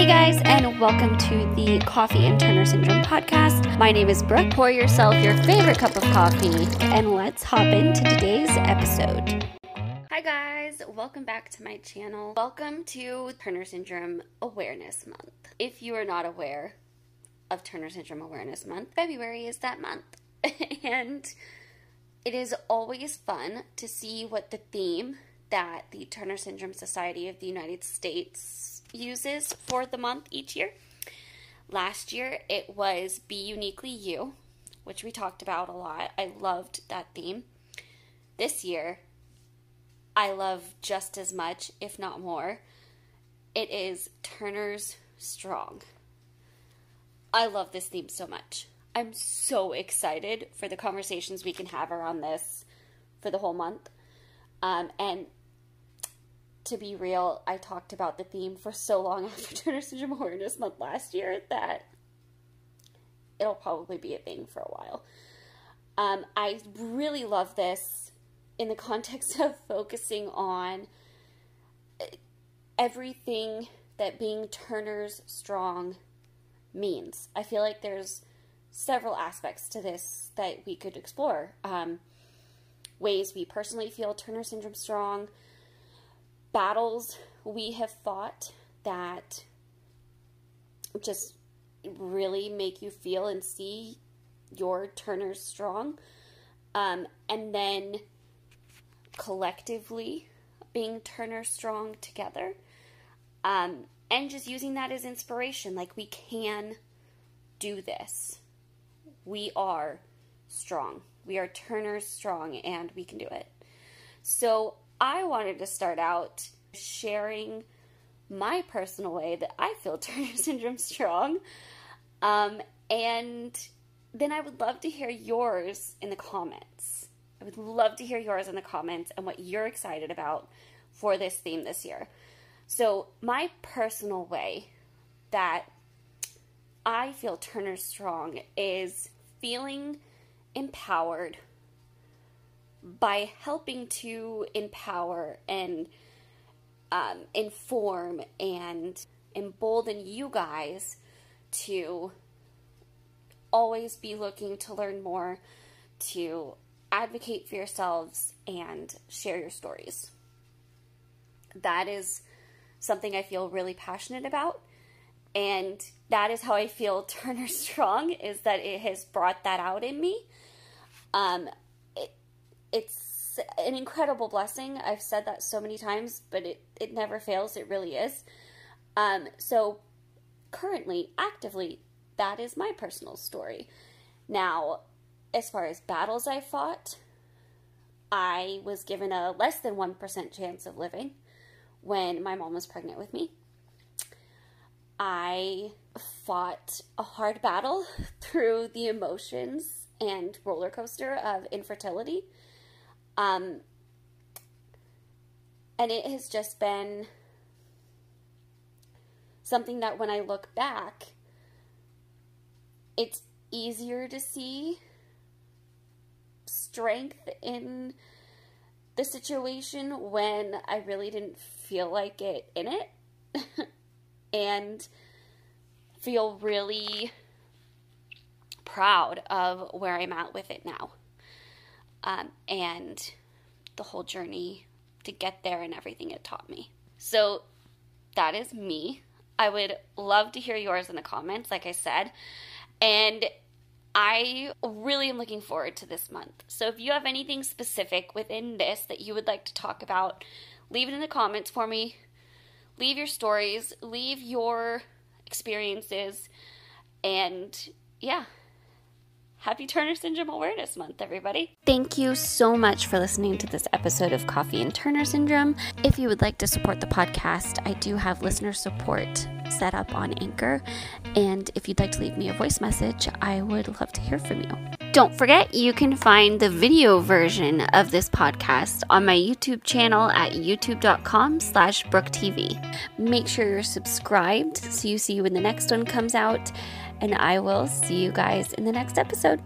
Hey guys, and welcome to the Coffee and Turner Syndrome podcast. My name is Brooke. Pour yourself your favorite cup of coffee, and let's hop into today's episode. Hi guys, welcome back to my channel. Welcome to Turner Syndrome Awareness Month. If you are not aware of Turner Syndrome Awareness Month, February is that month. and it is always fun to see what the theme that the Turner Syndrome Society of the United States uses for the month each year. Last year it was Be Uniquely You, which we talked about a lot. I loved that theme. This year, I love just as much, if not more. It is Turner's Strong. I love this theme so much. I'm so excited for the conversations we can have around this for the whole month. Um, and to be real, I talked about the theme for so long after Turner Syndrome Awareness Month last year that it'll probably be a thing for a while. Um, I really love this in the context of focusing on everything that being Turner's strong means. I feel like there's several aspects to this that we could explore. Um, ways we personally feel Turner syndrome strong, battles we have fought that just really make you feel and see your Turners strong. Um, and then collectively being Turner strong together. Um, and just using that as inspiration. Like, we can do this. We are strong. We are Turner strong, and we can do it. So, I wanted to start out sharing my personal way that I feel Turner syndrome strong. Um, and then I would love to hear yours in the comments. I would love to hear yours in the comments and what you're excited about for this theme this year. So, my personal way that I feel Turner Strong is feeling empowered by helping to empower and um, inform and embolden you guys to always be looking to learn more, to advocate for yourselves, and share your stories. That is something I feel really passionate about. And that is how I feel Turner Strong is that it has brought that out in me. Um, it's an incredible blessing. I've said that so many times, but it, it never fails. It really is. Um, so currently, actively, that is my personal story. Now, as far as battles I fought, I was given a less than 1% chance of living when my mom was pregnant with me. I fought a hard battle through the emotions and roller coaster of infertility. Um, and it has just been something that when I look back, it's easier to see strength in the situation when I really didn't feel like it in it and feel really proud of where I'm at with it now. Um, and the whole journey to get there and everything it taught me. So that is me. I would love to hear yours in the comments, like I said. And I really am looking forward to this month. So if you have anything specific within this that you would like to talk about, leave it in the comments for me. Leave your stories, leave your experiences, and yeah. Happy Turner Syndrome Awareness Month, everybody. Thank you so much for listening to this episode of Coffee and Turner Syndrome. If you would like to support the podcast, I do have listener support set up on Anchor. And if you'd like to leave me a voice message, I would love to hear from you. Don't forget, you can find the video version of this podcast on my YouTube channel at youtube.com slash brooktv. Make sure you're subscribed so you see when the next one comes out and I will see you guys in the next episode.